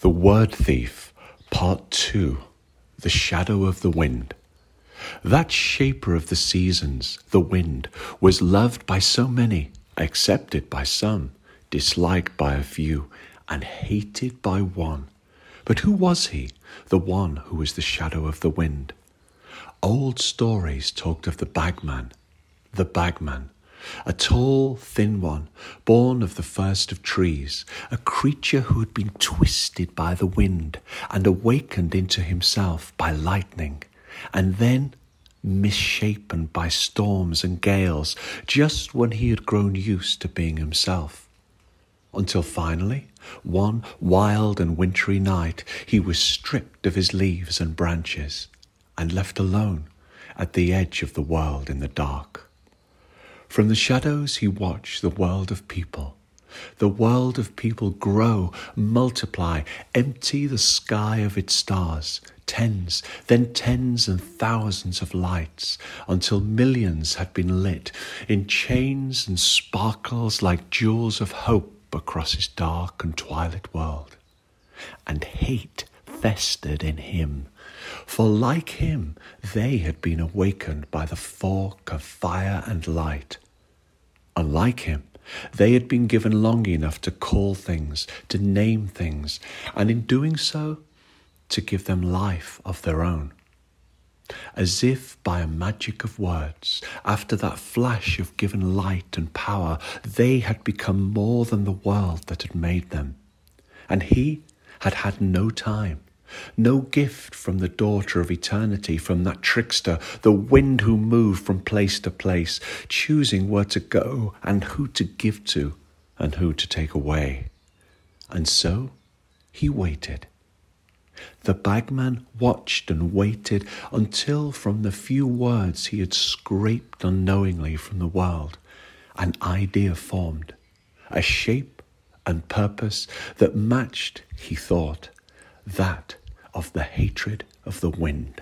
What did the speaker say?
The Word Thief, Part 2 The Shadow of the Wind. That shaper of the seasons, the wind, was loved by so many, accepted by some, disliked by a few, and hated by one. But who was he, the one who was the shadow of the wind? Old stories talked of the bagman, the bagman, a tall, thin one, born of the first of trees, a creature who had been twisted by the wind and awakened into himself by lightning, and then misshapen by storms and gales just when he had grown used to being himself. Until finally, one wild and wintry night, he was stripped of his leaves and branches and left alone at the edge of the world in the dark. From the shadows he watched the world of people. The world of people grow, multiply, empty the sky of its stars, tens, then tens and thousands of lights, until millions had been lit in chains and sparkles like jewels of hope across his dark and twilight world. And hate festered in him, for like him, they had been awakened by the fork of fire and light. Unlike him, they had been given long enough to call things, to name things, and in doing so, to give them life of their own. As if by a magic of words, after that flash of given light and power, they had become more than the world that had made them. And he had had no time no gift from the daughter of eternity, from that trickster, the wind who moved from place to place, choosing where to go and who to give to and who to take away. And so he waited. The bagman watched and waited until, from the few words he had scraped unknowingly from the world, an idea formed, a shape and purpose that matched, he thought, that of the hatred of the wind.